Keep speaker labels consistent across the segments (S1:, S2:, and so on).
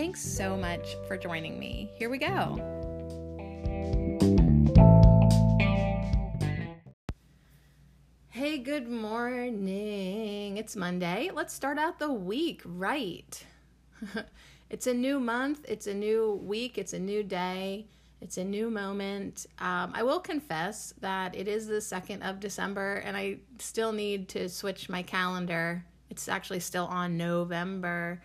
S1: Thanks so much for joining me. Here we go. Hey, good morning. It's Monday. Let's start out the week right. it's a new month, it's a new week, it's a new day, it's a new moment. Um, I will confess that it is the 2nd of December and I still need to switch my calendar. It's actually still on November.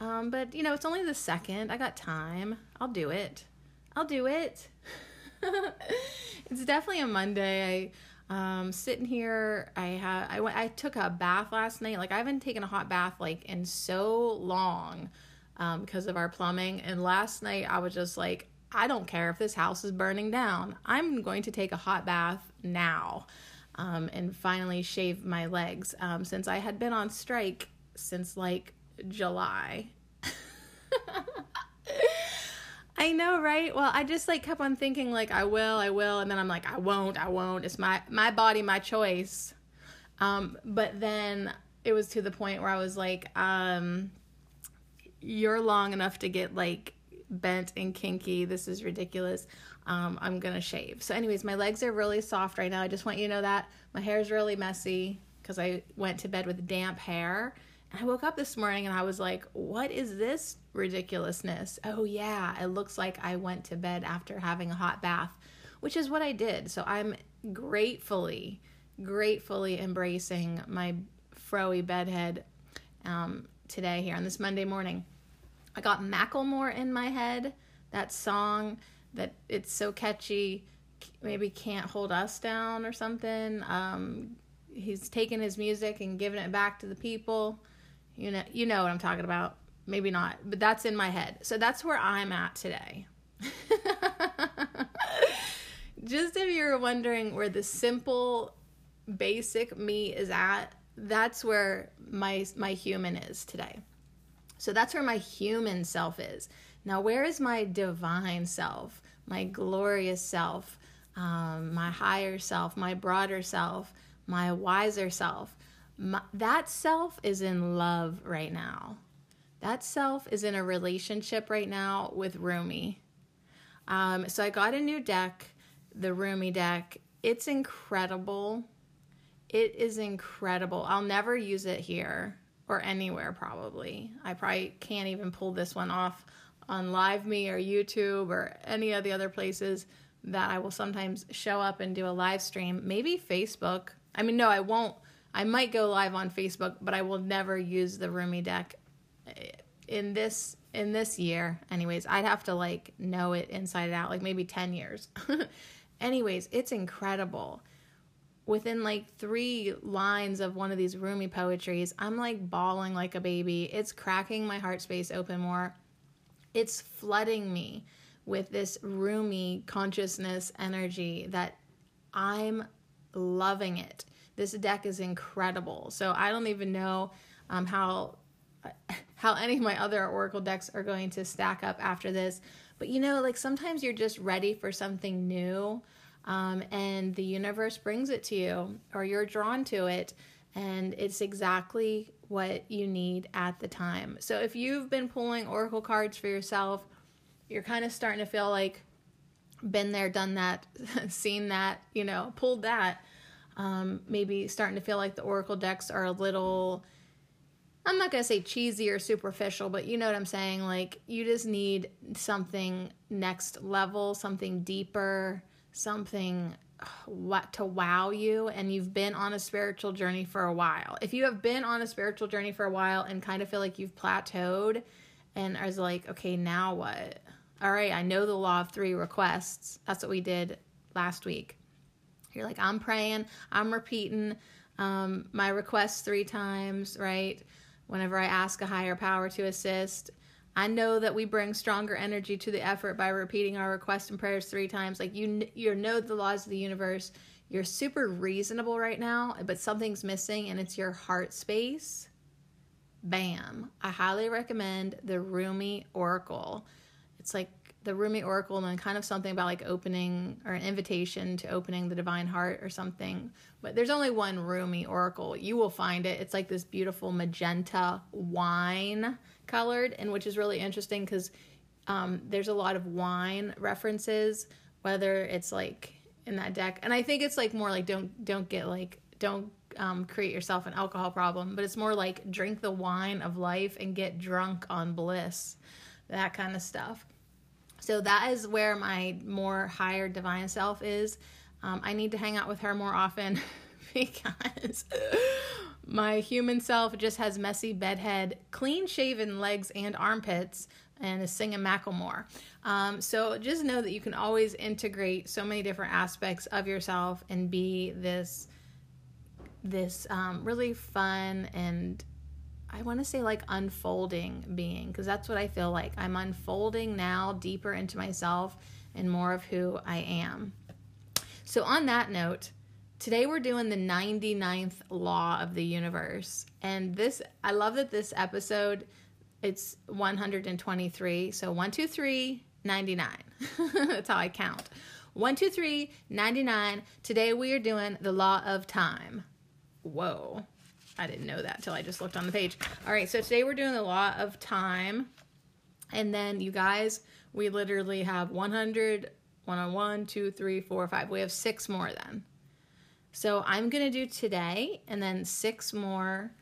S1: Um, but you know, it's only the second. I got time. I'll do it. I'll do it. it's definitely a Monday. I um sitting here. I have I went I took a bath last night. Like I haven't taken a hot bath like in so long um because of our plumbing. And last night I was just like I don't care if this house is burning down. I'm going to take a hot bath now. Um, and finally shave my legs um, since I had been on strike since like July. I know, right? Well, I just like kept on thinking like I will, I will, and then I'm like I won't, I won't. It's my my body, my choice. Um, but then it was to the point where I was like, um, you're long enough to get like bent and kinky. This is ridiculous. Um, I'm gonna shave. So, anyways, my legs are really soft right now. I just want you to know that my hair is really messy because I went to bed with damp hair I woke up this morning and I was like, what is this ridiculousness? Oh, yeah, it looks like I went to bed after having a hot bath, which is what I did. So I'm gratefully, gratefully embracing my froey bedhead um, today here on this Monday morning. I got Macklemore in my head, that song that it's so catchy, maybe can't hold us down or something. Um, he's taken his music and given it back to the people you know, you know what I'm talking about. Maybe not, but that's in my head. So that's where I'm at today. Just if you're wondering where the simple basic me is at, that's where my my human is today. So that's where my human self is. Now, where is my divine self, my glorious self, um, my higher self, my broader self, my wiser self? My, that self is in love right now. That self is in a relationship right now with Rumi. Um, so I got a new deck, the Rumi deck. It's incredible. It is incredible. I'll never use it here or anywhere probably. I probably can't even pull this one off on Live Me or YouTube or any of the other places that I will sometimes show up and do a live stream. Maybe Facebook. I mean, no, I won't I might go live on Facebook, but I will never use the Rumi deck eh, in this in this year. Anyways, I'd have to like know it inside out, like maybe 10 years. Anyways, it's incredible. Within like three lines of one of these Rumi poetries, I'm like bawling like a baby. It's cracking my heart space open more. It's flooding me with this Rumi consciousness energy that I'm loving it. This deck is incredible. So I don't even know um, how how any of my other oracle decks are going to stack up after this. But you know, like sometimes you're just ready for something new, um, and the universe brings it to you, or you're drawn to it, and it's exactly what you need at the time. So if you've been pulling oracle cards for yourself, you're kind of starting to feel like been there, done that, seen that, you know, pulled that um, maybe starting to feel like the Oracle decks are a little, I'm not going to say cheesy or superficial, but you know what I'm saying? Like, you just need something next level, something deeper, something what to wow you and you've been on a spiritual journey for a while. If you have been on a spiritual journey for a while and kind of feel like you've plateaued and are like, okay, now what? All right, I know the law of three requests. That's what we did last week. You're like, I'm praying, I'm repeating um, my requests three times, right? Whenever I ask a higher power to assist, I know that we bring stronger energy to the effort by repeating our requests and prayers three times. Like you, you know the laws of the universe. You're super reasonable right now, but something's missing, and it's your heart space. Bam! I highly recommend the Rumi Oracle. It's like the Rumi Oracle, and then kind of something about like opening or an invitation to opening the divine heart or something. But there's only one Rumi Oracle. You will find it. It's like this beautiful magenta wine colored, and which is really interesting because um, there's a lot of wine references, whether it's like in that deck, and I think it's like more like don't don't get like don't um, create yourself an alcohol problem, but it's more like drink the wine of life and get drunk on bliss, that kind of stuff. So that is where my more higher divine self is. Um, I need to hang out with her more often because my human self just has messy bedhead, clean shaven legs and armpits, and is singing Macklemore. Um, so just know that you can always integrate so many different aspects of yourself and be this this um, really fun and I want to say like unfolding being because that's what I feel like. I'm unfolding now deeper into myself and more of who I am. So, on that note, Today we're doing the 99th law of the universe. And this I love that this episode it's 123. So 1 2 3 99. That's how I count. 1 2 3 99. Today we are doing the law of time. Whoa. I didn't know that till I just looked on the page. All right, so today we're doing the law of time. And then you guys, we literally have 100 101, 2, 3, 4, 5. We have six more then. So I'm going to do today and then six more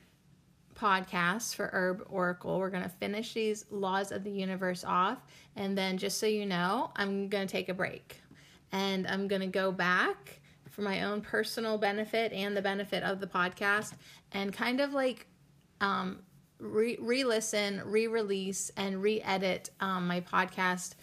S1: podcasts for Herb Oracle. We're going to finish these laws of the universe off. And then, just so you know, I'm going to take a break and I'm going to go back for my own personal benefit and the benefit of the podcast and kind of like um, re listen, re release, and re edit um, my podcast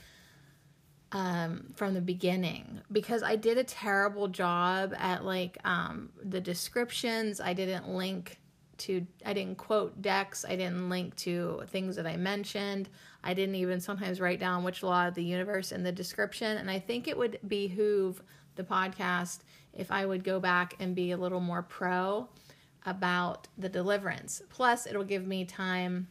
S1: um, from the beginning because I did a terrible job at like um, the descriptions. I didn't link to, I didn't quote decks. I didn't link to things that I mentioned. I didn't even sometimes write down which law of the universe in the description. And I think it would behoove the podcast if I would go back and be a little more pro about the deliverance. Plus, it'll give me time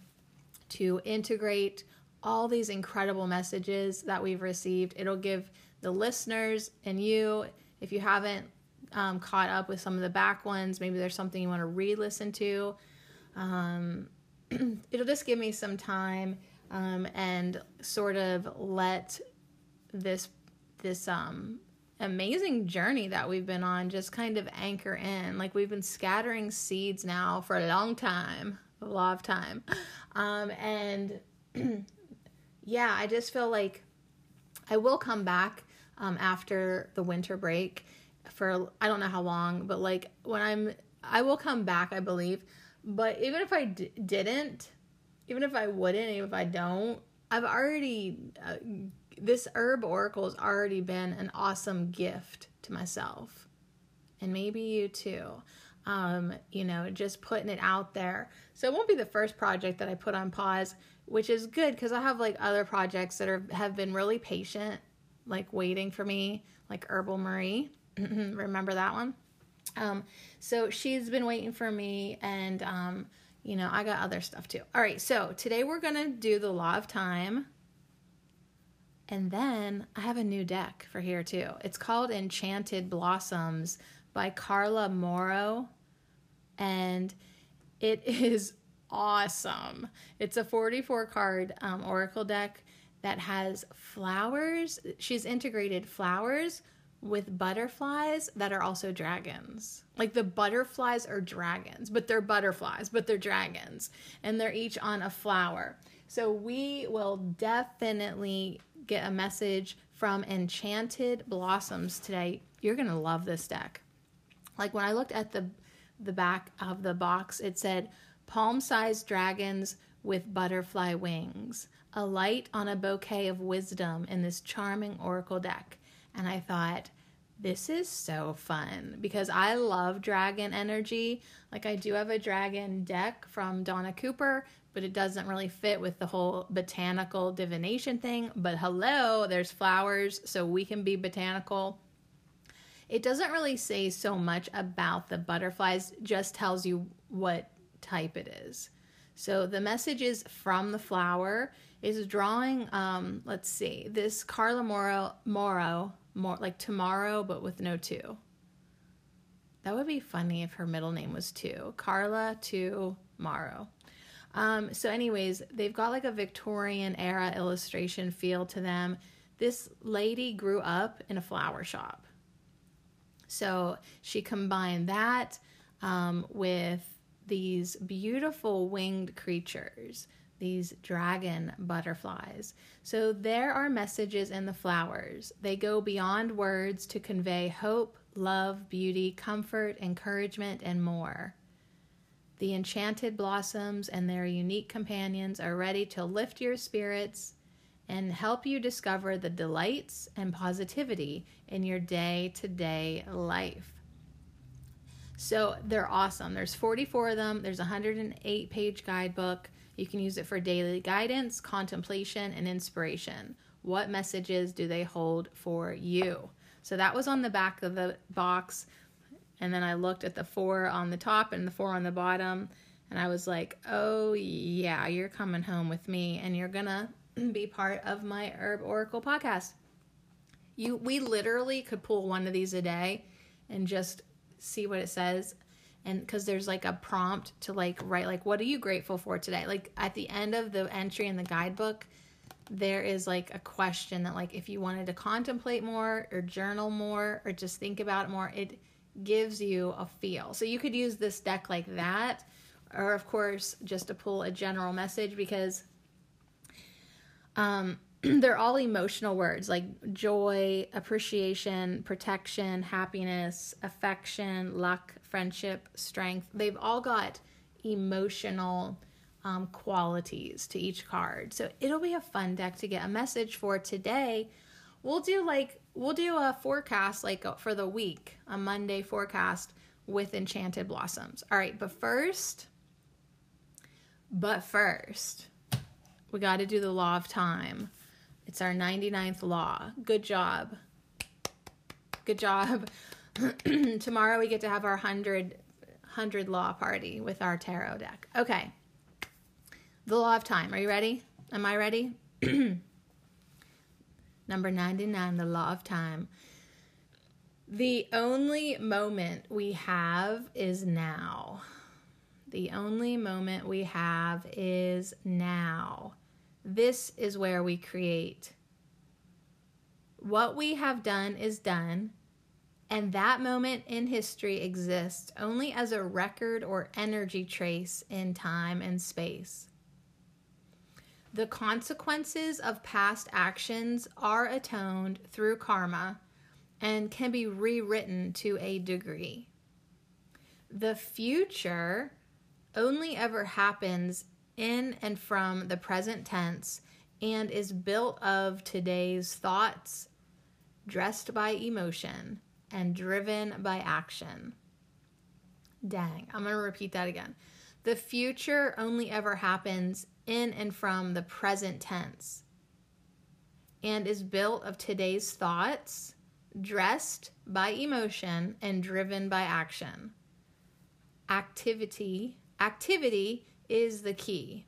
S1: to integrate all these incredible messages that we've received. It'll give the listeners and you, if you haven't um, caught up with some of the back ones, maybe there's something you want to re listen to. Um, it'll just give me some time um, and sort of let this this um amazing journey that we've been on just kind of anchor in like we've been scattering seeds now for a long time a lot of time um, and yeah, I just feel like I will come back um, after the winter break for I don't know how long, but like when I'm I will come back, I believe. But even if I d- didn't, even if I wouldn't, even if I don't, I've already uh, this herb oracle has already been an awesome gift to myself, and maybe you too. Um, you know, just putting it out there. So it won't be the first project that I put on pause which is good because I have like other projects that are have been really patient, like waiting for me, like Herbal Marie. Remember that one? Um, so she's been waiting for me, and um, you know, I got other stuff too. All right, so today we're gonna do the Law of Time. And then I have a new deck for here too. It's called Enchanted Blossoms by Carla Morrow. And it is awesome. It's a 44 card um, oracle deck that has flowers. She's integrated flowers with butterflies that are also dragons. Like the butterflies are dragons, but they're butterflies, but they're dragons, and they're each on a flower. So we will definitely get a message from Enchanted Blossoms today. You're going to love this deck. Like when I looked at the the back of the box, it said palm sized dragons with butterfly wings, a light on a bouquet of wisdom in this charming oracle deck. And I thought, this is so fun because I love dragon energy. Like, I do have a dragon deck from Donna Cooper, but it doesn't really fit with the whole botanical divination thing. But hello, there's flowers, so we can be botanical. It doesn't really say so much about the butterflies, just tells you what type it is. So the message is from the flower is drawing, um, let's see, this Carla Moro, Moro, more like tomorrow, but with no two. That would be funny if her middle name was two. Carla to Morrow. Um, so, anyways, they've got like a Victorian era illustration feel to them. This lady grew up in a flower shop. So she combined that um, with these beautiful winged creatures, these dragon butterflies. So there are messages in the flowers. They go beyond words to convey hope, love, beauty, comfort, encouragement, and more. The enchanted blossoms and their unique companions are ready to lift your spirits and help you discover the delights and positivity in your day to day life. So they're awesome. There's 44 of them. There's a 108 page guidebook. You can use it for daily guidance, contemplation, and inspiration. What messages do they hold for you? So that was on the back of the box. And then I looked at the four on the top and the four on the bottom. And I was like, oh, yeah, you're coming home with me and you're to be part of my Herb Oracle podcast. You we literally could pull one of these a day and just see what it says and cuz there's like a prompt to like write like what are you grateful for today? Like at the end of the entry in the guidebook there is like a question that like if you wanted to contemplate more or journal more or just think about it more it gives you a feel. So you could use this deck like that or of course just to pull a general message because um, they're all emotional words like joy, appreciation, protection, happiness, affection, luck, friendship, strength. They've all got emotional um, qualities to each card. So it'll be a fun deck to get a message for today. We'll do like, we'll do a forecast like uh, for the week, a Monday forecast with Enchanted Blossoms. All right, but first, but first, we got to do the law of time. It's our 99th law. Good job. Good job. Tomorrow we get to have our 100, 100 law party with our tarot deck. Okay. The law of time. Are you ready? Am I ready? Number 99, the law of time. The only moment we have is now. The only moment we have is now. This is where we create. What we have done is done, and that moment in history exists only as a record or energy trace in time and space. The consequences of past actions are atoned through karma and can be rewritten to a degree. The future only ever happens in and from the present tense and is built of today's thoughts, dressed by emotion, and driven by action. Dang, I'm going to repeat that again. The future only ever happens in and from the present tense and is built of today's thoughts, dressed by emotion, and driven by action. Activity Activity is the key.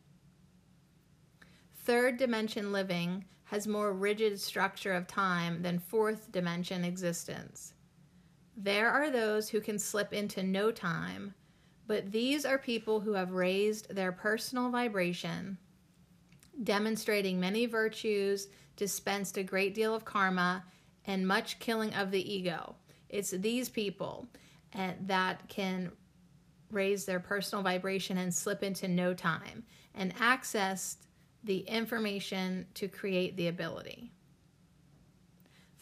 S1: Third dimension living has more rigid structure of time than fourth dimension existence. There are those who can slip into no time, but these are people who have raised their personal vibration, demonstrating many virtues, dispensed a great deal of karma, and much killing of the ego. It's these people eh, that can raise their personal vibration and slip into no time and access the information to create the ability.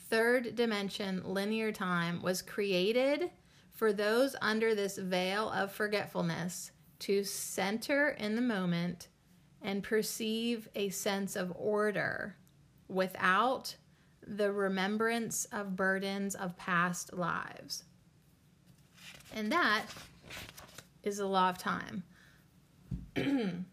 S1: Third dimension linear time was created for those under this veil of forgetfulness to center in the moment and perceive a sense of order without the remembrance of burdens of past lives. And that is the law of time.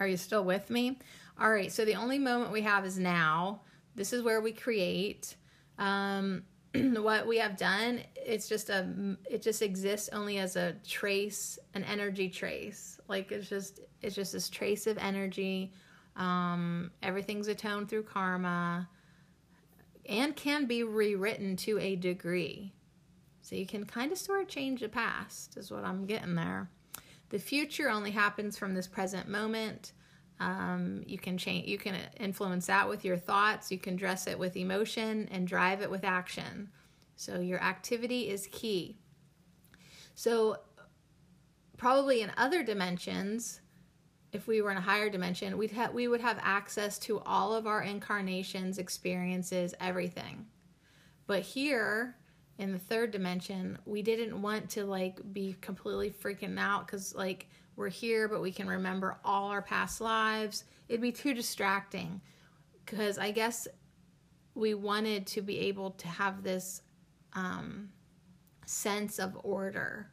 S1: Are you still with me? All right, so the only moment we have is now. This is where we create. Um, what we have done, it's just a, it just exists only as a trace, an energy trace. Like it's just, it's just this trace of energy. Um, everything's atoned through karma and can be rewritten to a degree. So you can kind of sort of change the past, is what I'm getting there. The future only happens from this present moment. Um, you can change, you can influence that with your thoughts. You can dress it with emotion and drive it with action. So your activity is key. So probably in other dimensions, if we were in a higher dimension, we'd have we would have access to all of our incarnations, experiences, everything. But here, in the third dimension, we didn't want to like be completely freaking out because like we're here, but we can remember all our past lives. It'd be too distracting because I guess we wanted to be able to have this um, sense of order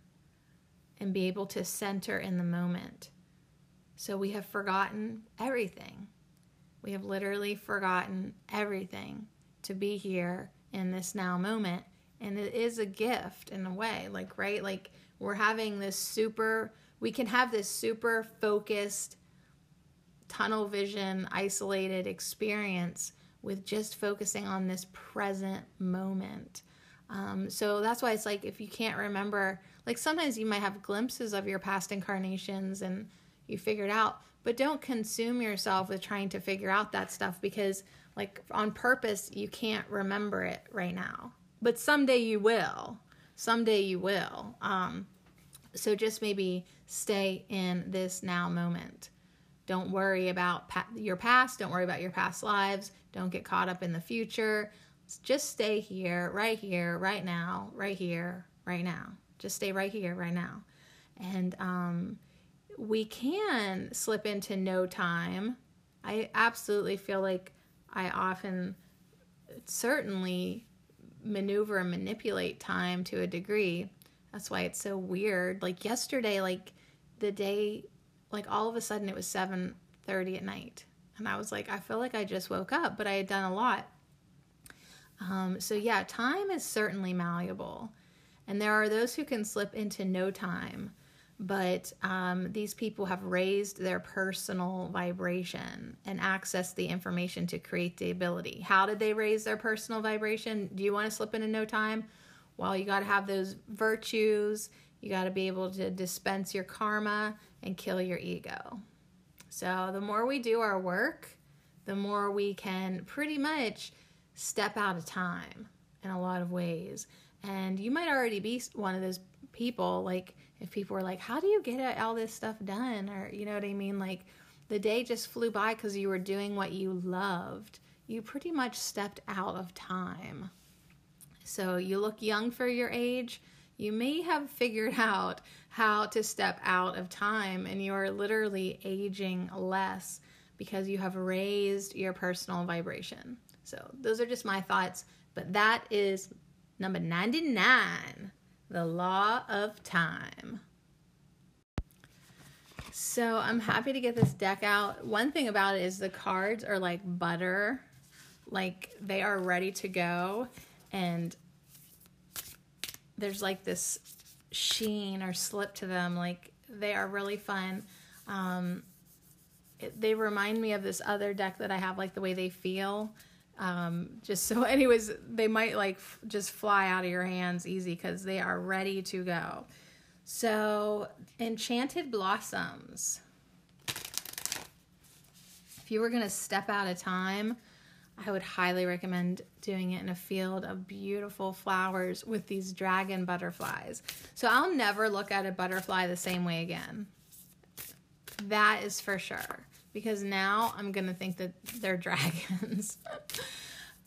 S1: and be able to center in the moment. So we have forgotten everything. We have literally forgotten everything to be here in this now moment and it is a gift in a way like right like we're having this super we can have this super focused tunnel vision isolated experience with just focusing on this present moment um, so that's why it's like if you can't remember like sometimes you might have glimpses of your past incarnations and you figure it out but don't consume yourself with trying to figure out that stuff because like on purpose you can't remember it right now but someday you will. Someday you will. Um, so just maybe stay in this now moment. Don't worry about pa- your past. Don't worry about your past lives. Don't get caught up in the future. Just stay here, right here, right now, right here, right now. Just stay right here, right now. And um, we can slip into no time. I absolutely feel like I often, certainly maneuver and manipulate time to a degree. That's why it's so weird. Like yesterday, like the day, like all of a sudden it was 7:30 at night. And I was like, I feel like I just woke up, but I had done a lot. Um, so yeah, time is certainly malleable. And there are those who can slip into no time but um, these people have raised their personal vibration and accessed the information to create the ability. How did they raise their personal vibration? Do you want to slip into no time? Well, you got to have those virtues. You got to be able to dispense your karma and kill your ego. So, the more we do our work, the more we can pretty much step out of time in a lot of ways. And you might already be one of those people like if people were like, How do you get all this stuff done? Or, you know what I mean? Like, the day just flew by because you were doing what you loved. You pretty much stepped out of time. So, you look young for your age. You may have figured out how to step out of time, and you are literally aging less because you have raised your personal vibration. So, those are just my thoughts, but that is number 99 the Law of Time. So I'm happy to get this deck out. One thing about it is the cards are like butter, like they are ready to go. And there's like this sheen or slip to them. Like they are really fun. Um, it, they remind me of this other deck that I have, like the way they feel. Um, just so, anyways, they might like f- just fly out of your hands easy because they are ready to go. So, Enchanted Blossoms. If you were going to step out of time, I would highly recommend doing it in a field of beautiful flowers with these dragon butterflies. So I'll never look at a butterfly the same way again. That is for sure because now I'm going to think that they're dragons.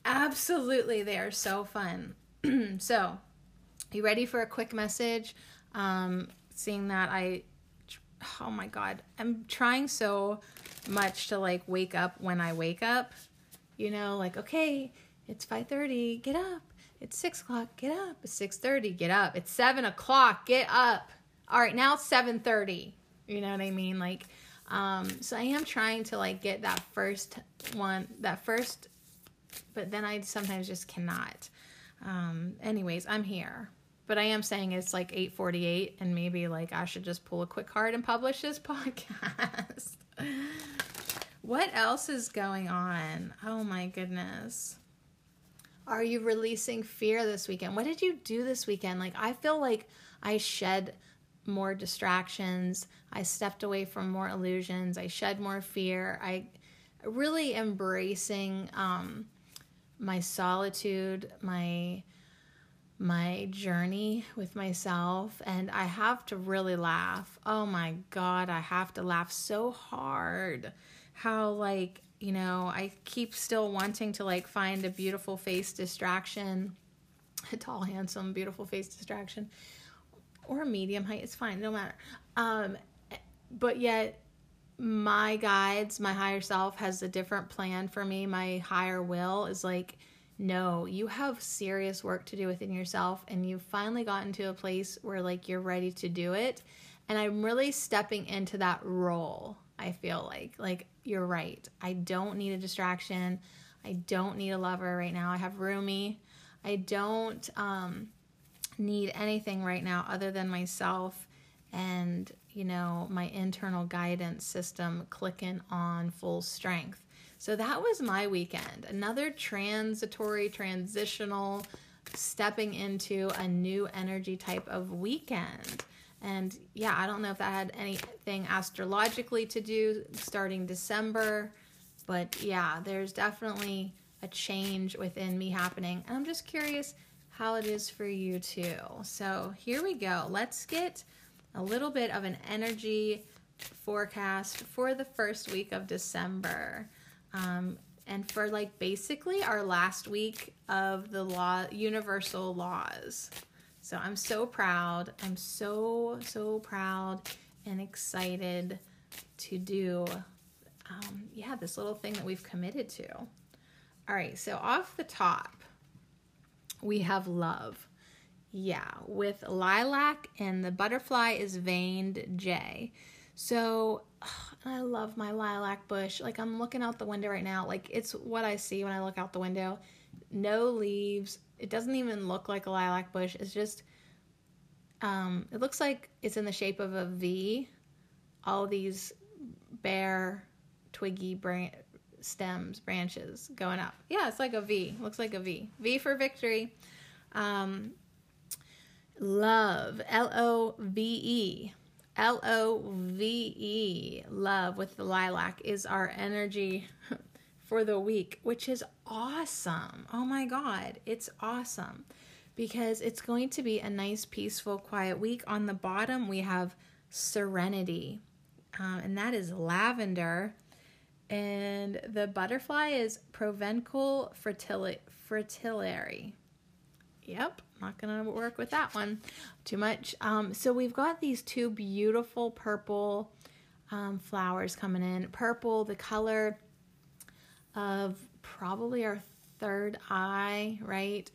S1: Absolutely, they are so fun. so, you ready for a quick message? Um, seeing that I, oh my God, I'm trying so much to like wake up when I wake up. You know, like, okay, It's 5.30, get up. It's 6 o'clock, get up. It's 6.30, get up. It's 7 o'clock, get up. All right, now it's 7.30. You know what I mean? Like, um, so I am trying to like get that first one, that first, but then I sometimes just cannot. Um, anyways, I'm here. But I am saying it's like 8:48 and maybe like I should just pull a quick card and publish this podcast. What else is going on? Oh my goodness. Are you releasing fear this weekend? What did you do this weekend? Like I feel like I shed more distractions. I stepped away from more illusions. I shed more fear. I really embracing um, my solitude, my my journey with myself and I have to really laugh. Oh my god, I have to laugh so hard. How like, you know, I keep still wanting to like find a beautiful face distraction, a tall, handsome, beautiful face distraction or a medium height, it's fine, no matter. Um but yet my guides, my higher self has a different plan for me. My higher will is like no, you have serious work to do within yourself and you've finally gotten to a place where like you're ready to do it. And I'm really stepping into that role. I feel like like you're right. I don't need a distraction. I don't need a lover right now. I have Rumi. I don't um need anything right now other than myself and you know my internal guidance system clicking on full strength so that was my weekend. Another transitory, transitional, stepping into a new energy type of weekend. And yeah, I don't know if that had anything astrologically to do starting December, but yeah, there's definitely a change within me happening. And I'm just curious how it is for you too. So here we go. Let's get a little bit of an energy forecast for the first week of December. Um, and for like basically our last week of the law universal laws. So I'm so proud. I'm so so proud and excited to do um, yeah, this little thing that we've committed to. All right, so off the top, we have love. Yeah, with lilac and the butterfly is veined Jay. So I love my lilac bush. Like I'm looking out the window right now. Like it's what I see when I look out the window. No leaves. It doesn't even look like a lilac bush. It's just um it looks like it's in the shape of a V. All these bare twiggy bran- stems, branches going up. Yeah, it's like a V. Looks like a V. V for victory. Um love. L O V E. L O V E, love with the lilac, is our energy for the week, which is awesome. Oh my God, it's awesome because it's going to be a nice, peaceful, quiet week. On the bottom, we have serenity, um, and that is lavender. And the butterfly is Provencal fritillary. Yep, not gonna work with that one too much. Um, so we've got these two beautiful purple um, flowers coming in. Purple, the color of probably our third eye, right?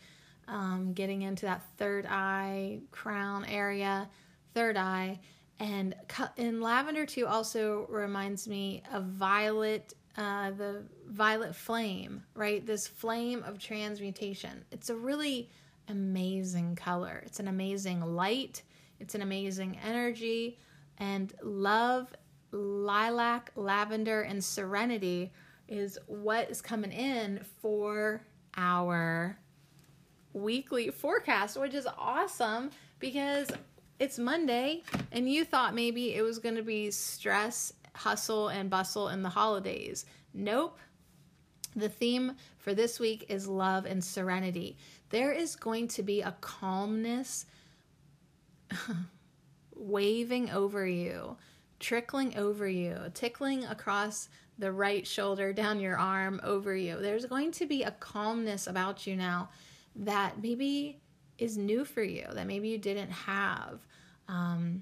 S1: Um, getting into that third eye crown area, third eye. And in lavender too also reminds me of violet, uh, the violet flame, right? This flame of transmutation. It's a really amazing color. It's an amazing light, it's an amazing energy, and love, lilac, lavender, and serenity is what is coming in for our weekly forecast, which is awesome because it's Monday and you thought maybe it was going to be stress, hustle, and bustle in the holidays. Nope. The theme for this week is love and serenity there is going to be a calmness waving over you, trickling over you, tickling across the right shoulder, down your arm, over you. There's going to be a calmness about you now that maybe is new for you, that maybe you didn't have. Um,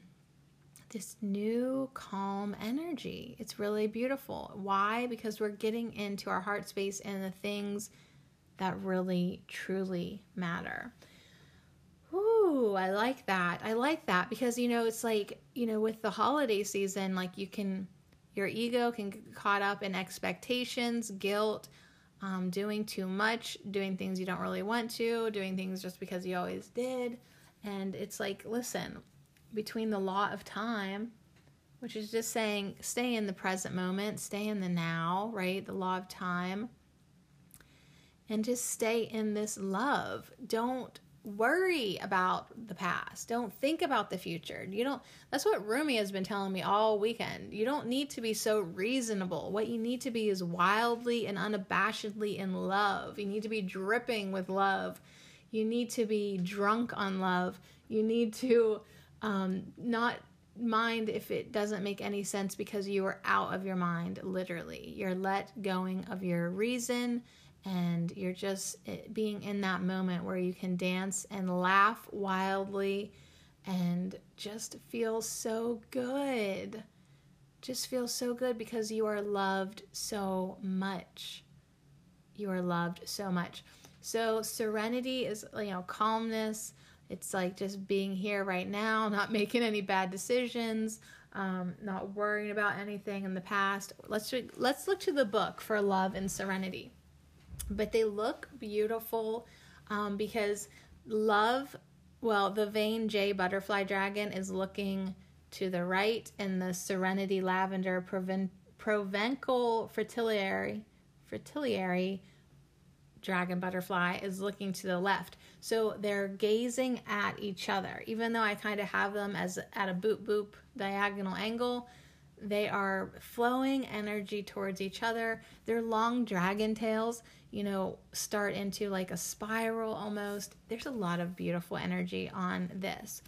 S1: this new calm energy. It's really beautiful. Why? Because we're getting into our heart space and the things that really truly matter. Ooh, I like that. I like that because you know it's like you know with the holiday season, like you can your ego can get caught up in expectations, guilt, um, doing too much, doing things you don't really want to, doing things just because you always did. And it's like, listen, between the law of time, which is just saying stay in the present moment, stay in the now, right? The law of time. And just stay in this love. Don't worry about the past. Don't think about the future. You don't that's what Rumi has been telling me all weekend. You don't need to be so reasonable. What you need to be is wildly and unabashedly in love. You need to be dripping with love. You need to be drunk on love. You need to um, not mind if it doesn't make any sense because you are out of your mind, literally. You're let going of your reason and you're just eh, being in that moment where you can dance and laugh wildly and just feel so good. Just feel so good because you are loved so much. You are loved so much. So, serenity is, you know, calmness. It's like just being here right now, not making any bad decisions, um, not worrying about anything in the past. Let's let's look to the book for love and serenity but they look beautiful um, because love well the veined jay butterfly dragon is looking to the right and the serenity lavender Proven- provencal fritillary fritillary dragon butterfly is looking to the left. So they're gazing at each other even though i kind of have them as at a boop boop diagonal angle they are flowing energy towards each other their long dragon tails you know, start into like a spiral almost. There's a lot of beautiful energy on this.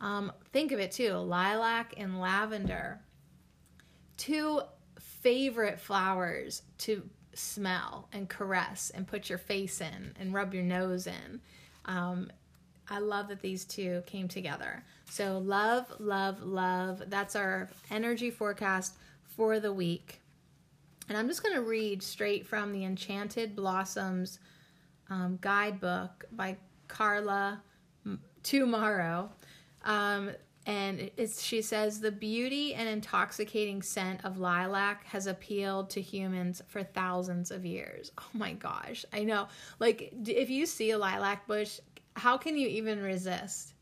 S1: Um, think of it too lilac and lavender. Two favorite flowers to smell and caress and put your face in and rub your nose in. Um, I love that these two came together. So, love, love, love. That's our energy forecast for the week. And I'm just going to read straight from the Enchanted Blossoms um, guidebook by Carla Tomorrow. Um, and she says the beauty and intoxicating scent of lilac has appealed to humans for thousands of years. Oh my gosh, I know. Like, if you see a lilac bush, how can you even resist?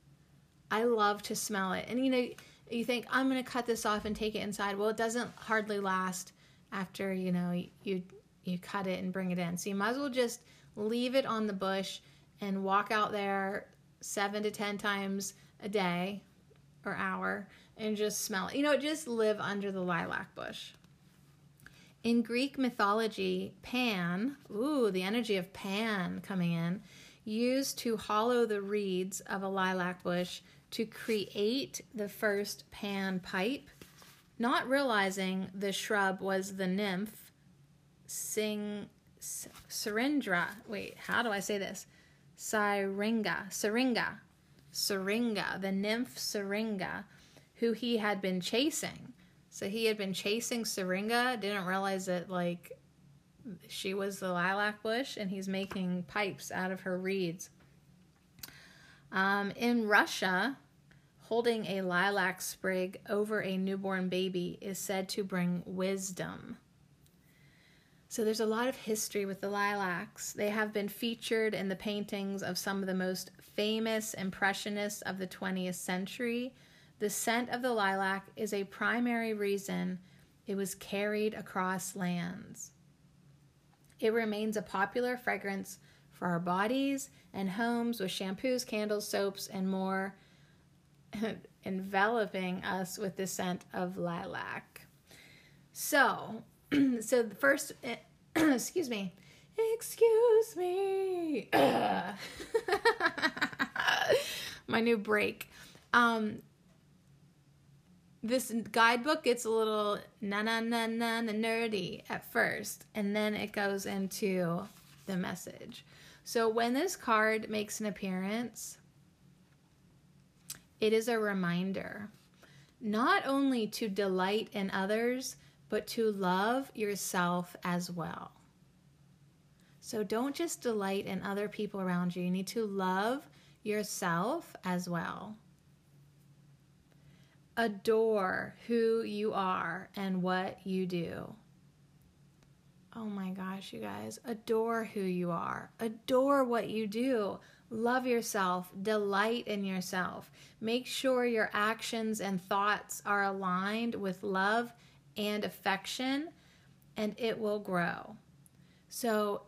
S1: I love to smell it. And you know, you think, I'm going to cut this off and take it inside. Well, it doesn't hardly last after you know you you cut it and bring it in. So you might as well just leave it on the bush and walk out there seven to ten times a day or hour and just smell it. You know, just live under the lilac bush. In Greek mythology, Pan, ooh, the energy of Pan coming in, used to hollow the reeds of a lilac bush to create the first pan pipe not realizing the shrub was the nymph Sing Syringa. Wait, how do I say this? Syringa, Syringa, Syringa, the nymph Syringa, who he had been chasing. So he had been chasing Syringa, didn't realize that like she was the lilac bush, and he's making pipes out of her reeds. Um, in Russia, holding a lilac sprig over a newborn baby is said to bring wisdom. So there's a lot of history with the lilacs. They have been featured in the paintings of some of the most famous impressionists of the 20th century. The scent of the lilac is a primary reason it was carried across lands. It remains a popular fragrance for our bodies and homes with shampoos, candles, soaps, and more enveloping us with the scent of lilac. So, so the first, excuse me, excuse me, my new break. Um, this guidebook gets a little na na na na nerdy at first, and then it goes into the message. So when this card makes an appearance, it is a reminder not only to delight in others, but to love yourself as well. So don't just delight in other people around you. You need to love yourself as well. Adore who you are and what you do. Oh my gosh, you guys, adore who you are. Adore what you do. Love yourself. Delight in yourself. Make sure your actions and thoughts are aligned with love and affection, and it will grow. So,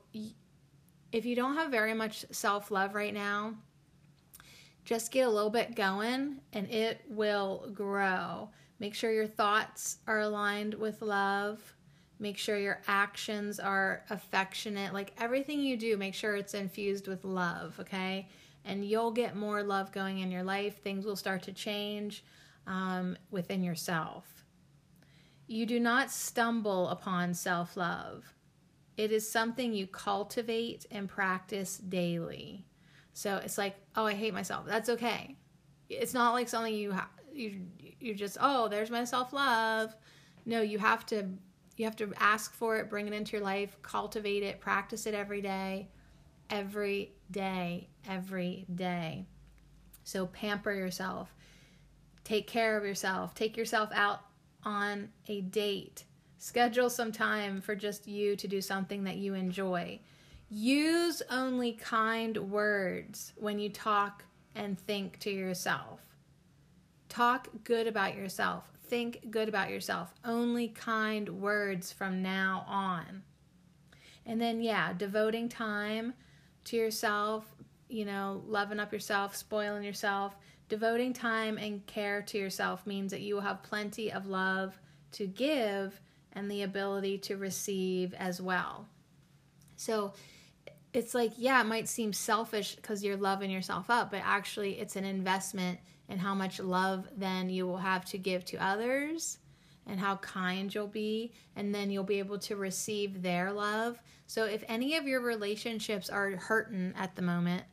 S1: if you don't have very much self love right now, just get a little bit going and it will grow. Make sure your thoughts are aligned with love. Make sure your actions are affectionate. Like everything you do, make sure it's infused with love, okay? And you'll get more love going in your life. Things will start to change um, within yourself. You do not stumble upon self love, it is something you cultivate and practice daily. So it's like, oh, I hate myself. That's okay. It's not like something you ha- you you just oh, there's my self love. No, you have to you have to ask for it, bring it into your life, cultivate it, practice it every day, every day, every day. So pamper yourself, take care of yourself, take yourself out on a date, schedule some time for just you to do something that you enjoy. Use only kind words when you talk and think to yourself. Talk good about yourself think good about yourself. Only kind words from now on. And then, yeah, devoting time to yourself, you know, loving up yourself, spoiling yourself. Devoting time and care to yourself means that you will have plenty of love to give and the ability to receive as well. So, it's like, yeah, it might seem selfish because you're loving yourself up, but actually, it's an investment and how much love then you will have to give to others and how kind you'll be and then you'll be able to receive their love. So if any of your relationships are hurting at the moment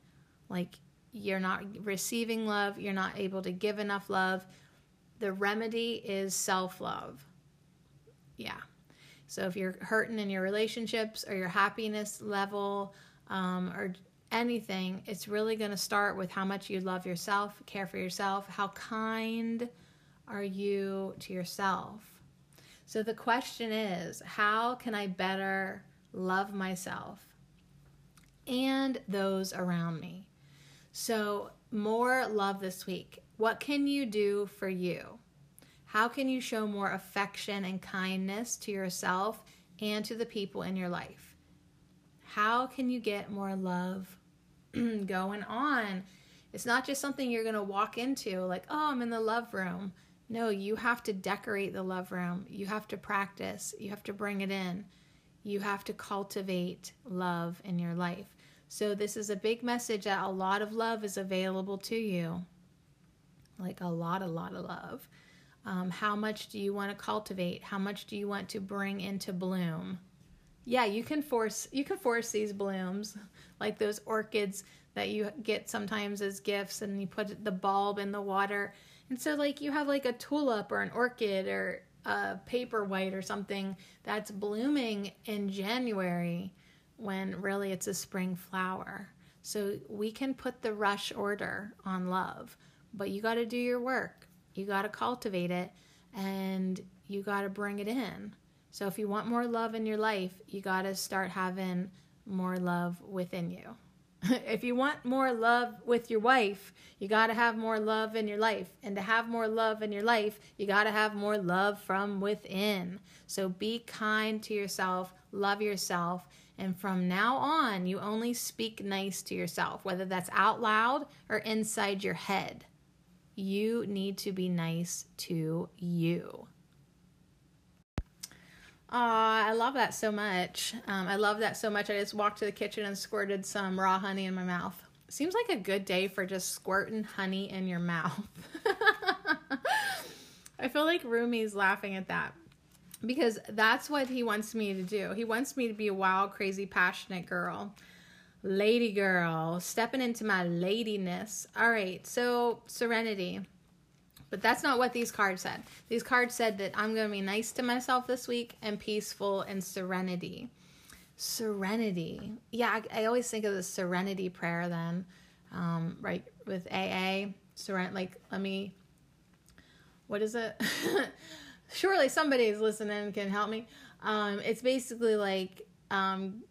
S1: like you're not receiving love you're not able to give enough love the remedy is self-love. Yeah. So if you're hurting in your relationships or your happiness level um, or anything, it's really going to start with how much you love yourself, care for yourself, how kind are you to yourself. So the question is how can I better love myself and those around me? So, more love this week. What can you do for you? How can you show more affection and kindness to yourself and to the people in your life? How can you get more love going on. It's not just something you're going to walk into like, oh, I'm in the love room. No, you have to decorate the love room. You have to practice. You have to bring it in. You have to cultivate love in your life. So, this is a big message that a lot of love is available to you. Like a lot, a lot of love. Um, how much do you want to cultivate? How much do you want to bring into bloom? Yeah, you can force you can force these blooms like those orchids that you get sometimes as gifts and you put the bulb in the water. And so like you have like a tulip or an orchid or a paper white or something that's blooming in January when really it's a spring flower. So we can put the rush order on love, but you got to do your work. You got to cultivate it and you got to bring it in. So if you want more love in your life, you got to start having more love within you. if you want more love with your wife, you got to have more love in your life. And to have more love in your life, you got to have more love from within. So be kind to yourself, love yourself, and from now on, you only speak nice to yourself, whether that's out loud or inside your head. You need to be nice to you. Aw, I love that so much. Um, I love that so much. I just walked to the kitchen and squirted some raw honey in my mouth. Seems like a good day for just squirting honey in your mouth. I feel like Rumi's laughing at that because that's what he wants me to do. He wants me to be a wild, crazy, passionate girl. Lady girl, stepping into my ladiness. All right, so serenity. But that's not what these cards said. These cards said that I'm going to be nice to myself this week and peaceful and serenity. serenity. Yeah, I, I always think of the serenity prayer then, um, right? With AA, seren- like, let me, what is it? Surely somebody's listening can help me. Um, it's basically like, um,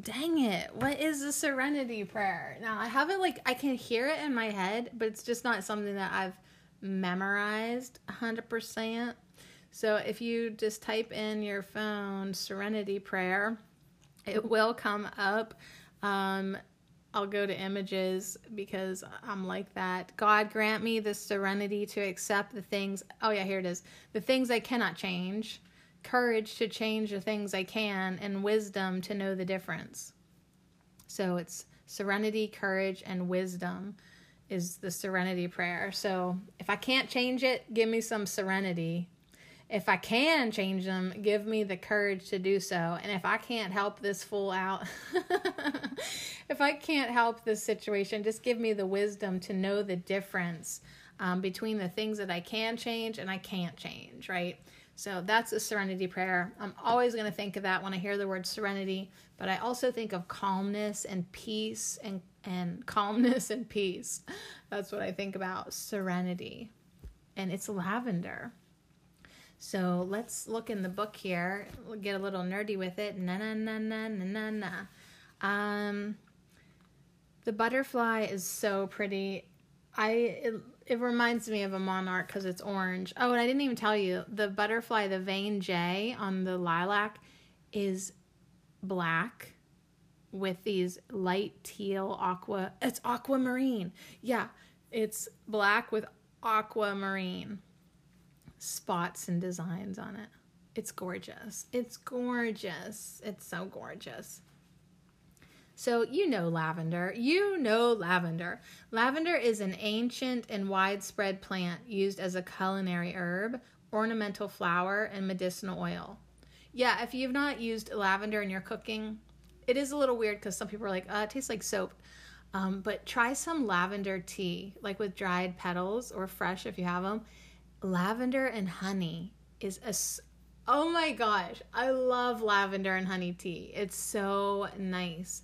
S1: dang it, what is the serenity prayer? Now, I haven't, like, I can hear it in my head, but it's just not something that I've memorized 100%. So if you just type in your phone serenity prayer, it will come up. Um, I'll go to images because I'm like that. God grant me the serenity to accept the things. Oh, yeah, here it is. The things I cannot change, courage to change the things I can, and wisdom to know the difference. So it's serenity, courage, and wisdom is the serenity prayer. So if I can't change it, give me some serenity if I can change them, give me the courage to do so. And if I can't help this fool out, if I can't help this situation, just give me the wisdom to know the difference um, between the things that I can change and I can't change, right? So that's a serenity prayer. I'm always going to think of that when I hear the word serenity, but I also think of calmness and peace and, and calmness and peace. That's what I think about serenity. And it's lavender. So let's look in the book here. We'll get a little nerdy with it. Na na na na na na na. Um, the butterfly is so pretty. I it, it reminds me of a monarch because it's orange. Oh, and I didn't even tell you the butterfly, the veined Jay on the lilac, is black with these light teal aqua. It's aquamarine. Yeah, it's black with aquamarine spots and designs on it. It's gorgeous. It's gorgeous. It's so gorgeous. So, you know lavender. You know lavender. Lavender is an ancient and widespread plant used as a culinary herb, ornamental flower, and medicinal oil. Yeah, if you've not used lavender in your cooking, it is a little weird because some people are like, uh, it tastes like soap. Um, but try some lavender tea, like with dried petals or fresh if you have them lavender and honey is a oh my gosh i love lavender and honey tea. It's so nice.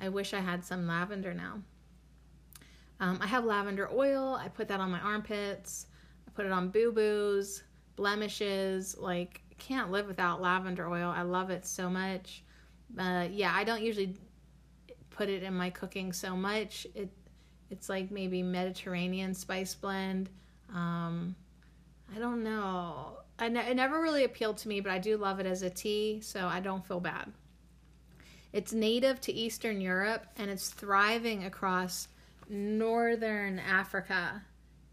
S1: I wish i had some lavender now. Um, i have lavender oil. I put that on my armpits. I put it on boo-boos blemishes like can't live without lavender oil. I love it so much uh, yeah i don't usually put it in my cooking so much it it's like maybe mediterranean spice blend um, I don't know. I ne- it never really appealed to me, but I do love it as a tea, so I don't feel bad. It's native to Eastern Europe and it's thriving across Northern Africa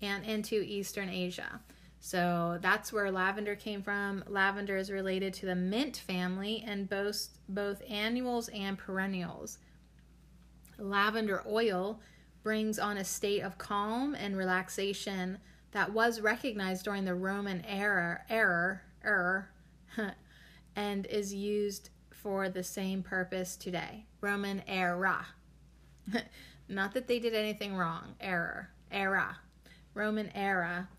S1: and into Eastern Asia. So that's where lavender came from. Lavender is related to the mint family and boasts both annuals and perennials. Lavender oil brings on a state of calm and relaxation that was recognized during the Roman era, error, error, and is used for the same purpose today. Roman era. Not that they did anything wrong. Error. Era. Roman era.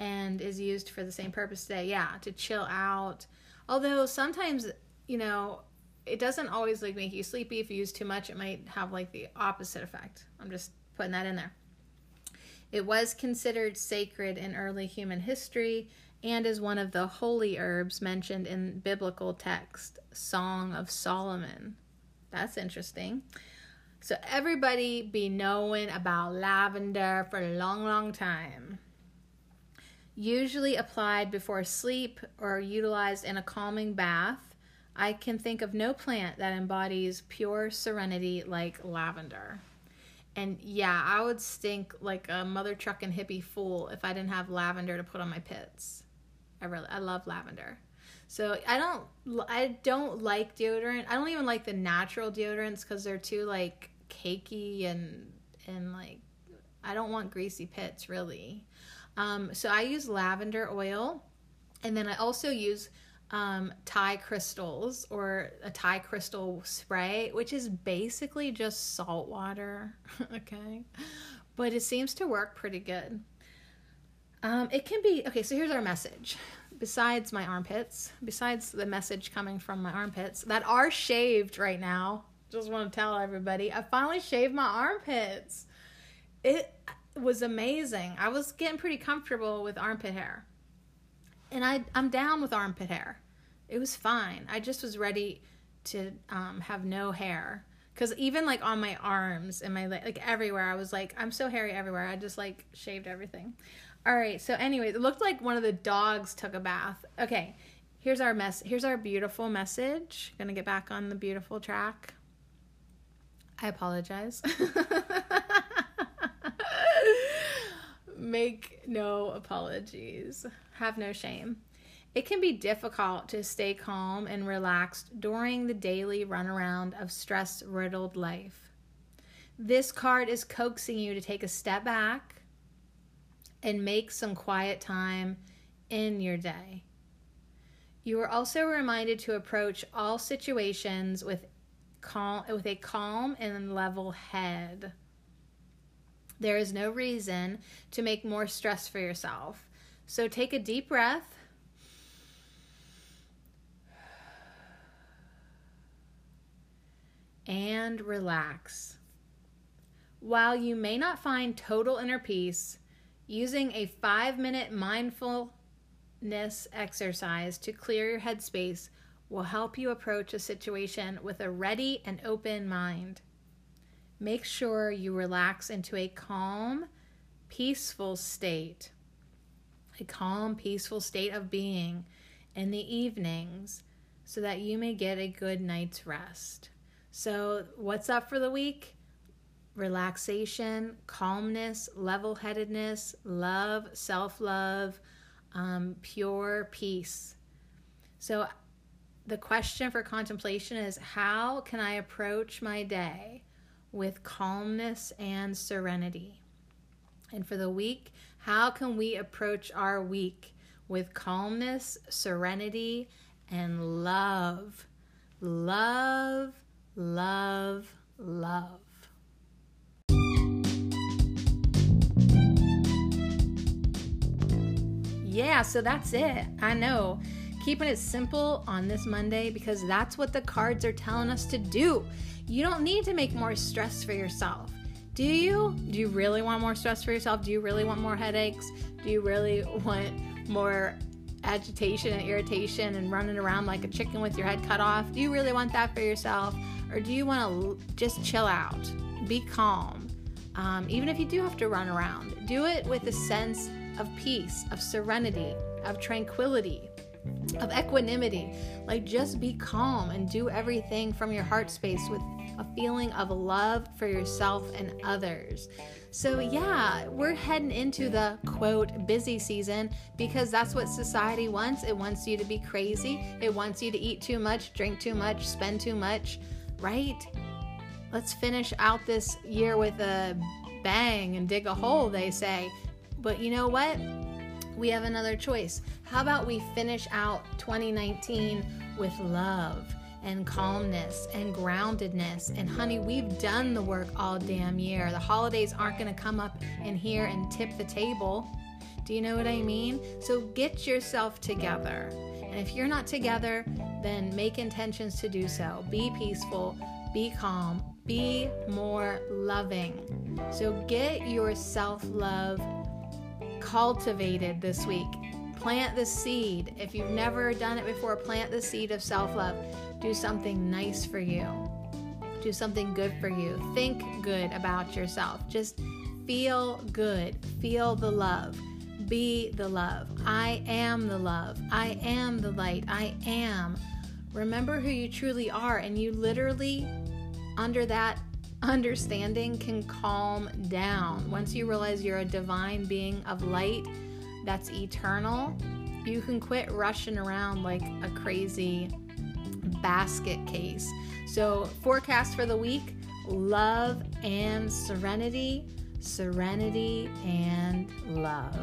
S1: And is used for the same purpose today. Yeah, to chill out. Although sometimes, you know, it doesn't always like make you sleepy. If you use too much, it might have like the opposite effect. I'm just putting that in there. It was considered sacred in early human history and is one of the holy herbs mentioned in biblical text, Song of Solomon. That's interesting. So everybody be knowing about lavender for a long, long time. Usually applied before sleep or utilized in a calming bath, I can think of no plant that embodies pure serenity like lavender. And yeah, I would stink like a mother trucking hippie fool if I didn't have lavender to put on my pits. I really, I love lavender. So I don't, I don't like deodorant. I don't even like the natural deodorants because they're too like cakey and and like I don't want greasy pits really. Um, so I use lavender oil, and then I also use um, Thai crystals or a Thai crystal spray, which is basically just salt water. okay. But it seems to work pretty good. Um, it can be okay. So here's our message besides my armpits, besides the message coming from my armpits that are shaved right now, just want to tell everybody, I finally shaved my armpits. It was amazing. I was getting pretty comfortable with armpit hair. And I I'm down with armpit hair. It was fine. I just was ready to um, have no hair because even like on my arms and my like everywhere i was like i'm so hairy everywhere i just like shaved everything all right so anyway it looked like one of the dogs took a bath okay here's our mess here's our beautiful message gonna get back on the beautiful track i apologize make no apologies have no shame it can be difficult to stay calm and relaxed during the daily runaround of stress riddled life. This card is coaxing you to take a step back and make some quiet time in your day. You are also reminded to approach all situations with calm with a calm and level head. There is no reason to make more stress for yourself. So take a deep breath and relax. While you may not find total inner peace, using a five minute mindfulness exercise to clear your headspace will help you approach a situation with a ready and open mind. Make sure you relax into a calm, peaceful state. A calm, peaceful state of being in the evenings so that you may get a good night's rest. So, what's up for the week? Relaxation, calmness, level headedness, love, self love, um, pure peace. So, the question for contemplation is how can I approach my day with calmness and serenity? And for the week, how can we approach our week with calmness, serenity, and love? Love love, love. Yeah, so that's it. I know. Keeping it simple on this Monday because that's what the cards are telling us to do. You don't need to make more stress for yourself. Do you? Do you really want more stress for yourself? Do you really want more headaches? Do you really want more agitation and irritation and running around like a chicken with your head cut off? Do you really want that for yourself? Or do you want to just chill out, be calm? Um, even if you do have to run around, do it with a sense of peace, of serenity, of tranquility, of equanimity. Like just be calm and do everything from your heart space with a feeling of love for yourself and others. So, yeah, we're heading into the quote busy season because that's what society wants. It wants you to be crazy, it wants you to eat too much, drink too much, spend too much right? Let's finish out this year with a bang and dig a hole, they say. But you know what? We have another choice. How about we finish out 2019 with love and calmness and groundedness? And honey, we've done the work all damn year. The holidays aren't going to come up in here and tip the table. Do you know what I mean? So get yourself together. And if you're not together, then make intentions to do so. Be peaceful, be calm, be more loving. So get your self love cultivated this week. Plant the seed. If you've never done it before, plant the seed of self love. Do something nice for you. Do something good for you. Think good about yourself. Just feel good. Feel the love be the love. I am the love. I am the light. I am. Remember who you truly are, and you literally, under that understanding, can calm down. Once you realize you're a divine being of light that's eternal, you can quit rushing around like a crazy basket case. So, forecast for the week love and serenity, serenity and love.